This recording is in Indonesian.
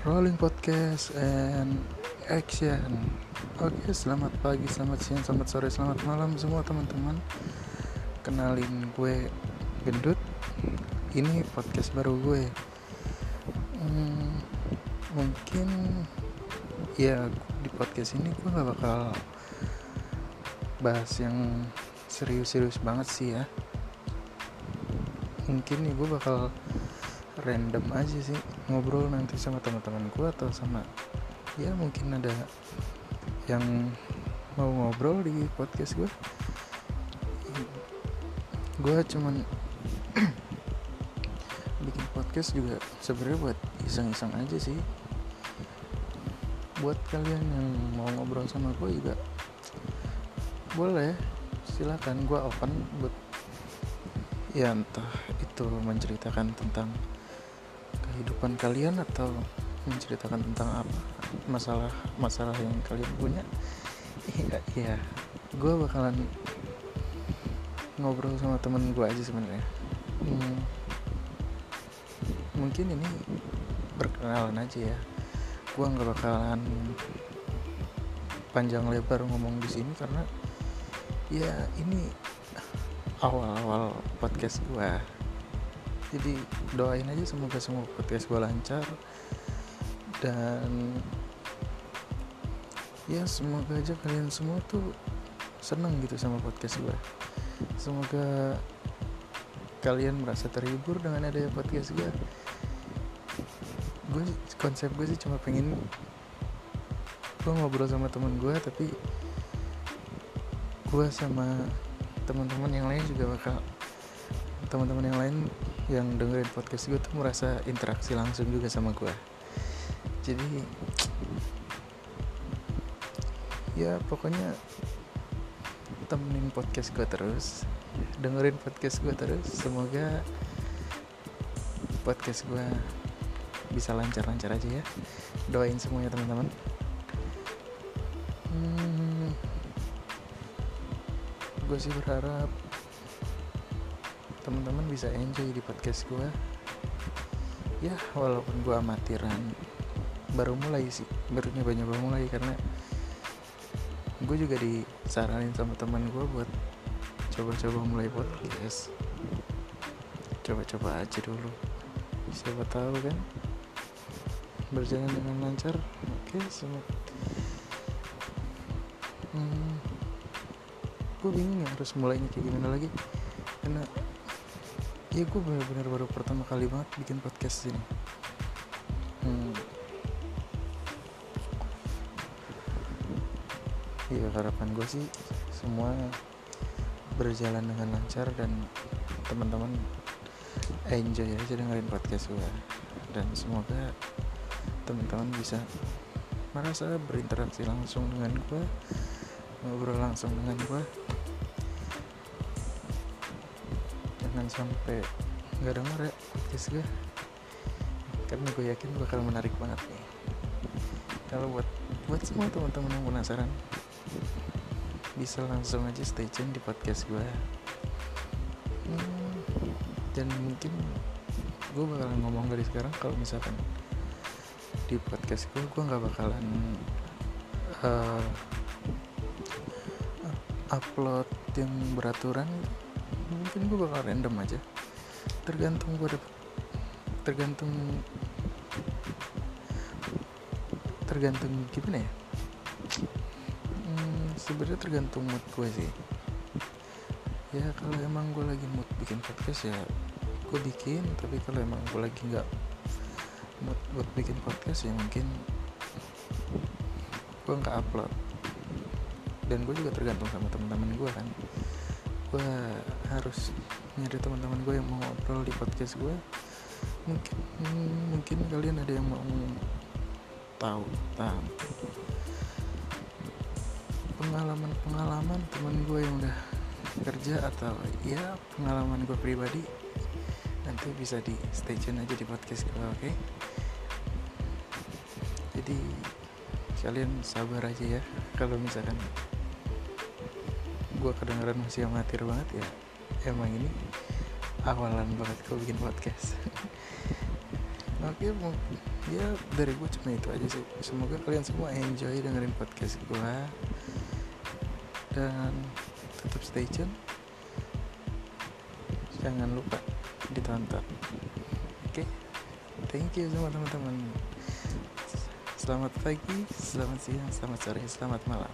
Rolling podcast and action. Oke, selamat pagi, selamat siang, selamat sore, selamat malam semua teman-teman. Kenalin gue Gendut. Ini podcast baru gue. Hmm, mungkin ya di podcast ini gue gak bakal bahas yang serius-serius banget sih ya. Mungkin nih gue bakal random aja sih ngobrol nanti sama teman-teman gue atau sama ya mungkin ada yang mau ngobrol di podcast gue gue cuman bikin podcast juga sebenarnya buat iseng-iseng aja sih. Buat kalian yang mau ngobrol sama gue juga boleh silakan gue open buat ya entah itu menceritakan tentang kehidupan kalian atau menceritakan tentang apa? Masalah masalah yang kalian punya? Iya iya. Gue bakalan ngobrol sama temen gue aja sebenarnya. Hmm, mungkin ini perkenalan aja ya. Gue nggak bakalan panjang lebar ngomong di sini karena ya ini awal-awal podcast gue jadi doain aja semoga semua podcast gue lancar. Dan ya semoga aja kalian semua tuh seneng gitu sama podcast gue semoga kalian merasa terhibur dengan adanya podcast gue gue konsep gue sih cuma pengen gue ngobrol sama temen gue tapi gue sama teman-teman yang lain juga bakal teman-teman yang lain yang dengerin podcast gue tuh merasa interaksi langsung juga sama gue jadi ya pokoknya temenin podcast gue terus dengerin podcast gue terus semoga podcast gue bisa lancar-lancar aja ya. Doain semuanya teman-teman. Hmm, gue sih berharap teman-teman bisa enjoy di podcast gue ya walaupun gue amatiran baru mulai sih. Baru nyoba nyoba mulai karena gue juga disaranin sama teman gue buat coba-coba mulai podcast. Coba-coba aja dulu. Siapa tahu kan? Berjalan dengan lancar. Oke semua hmm, gue bingung ya harus mulainya kayak gimana lagi. Karena ya gue bener-bener baru pertama kali banget bikin podcast ini hmm. ya harapan gue sih semua berjalan dengan lancar dan teman-teman enjoy aja dengerin podcast gue dan semoga teman-teman bisa merasa berinteraksi langsung dengan gue ngobrol langsung dengan gue sampai nggak denger ya podcast gue karena gue yakin bakal menarik banget nih. Kalau buat buat semua teman-teman yang penasaran bisa langsung aja stay tune di podcast gue hmm, dan mungkin gue bakalan ngomong dari sekarang kalau misalkan di podcast gue gue nggak bakalan uh, upload yang beraturan mungkin gue bakal random aja. Tergantung gue dapet tergantung tergantung gimana ya? Hmm, sebenarnya tergantung mood gue sih. Ya kalau emang gue lagi mood bikin podcast ya gue bikin tapi kalau emang gue lagi nggak mood buat bikin podcast ya mungkin gue nggak upload. Dan gue juga tergantung sama teman-teman gue kan gue harus nyari teman-teman gue yang mau ngobrol di podcast gue mungkin mungkin kalian ada yang mau tahu tentang pengalaman-pengalaman teman gue yang udah kerja atau ya pengalaman gue pribadi nanti bisa di stay tune aja di podcast gue oke okay? jadi kalian sabar aja ya kalau misalkan gue kedengeran masih amatir banget ya. Emang ini awalan banget gue bikin podcast. Oke ya dari gue cuma itu aja sih. Semoga kalian semua enjoy dengerin podcast gue dan tetap stay tune. Jangan lupa ditonton. Oke okay? thank you semua teman-teman. Selamat pagi selamat siang selamat sore selamat malam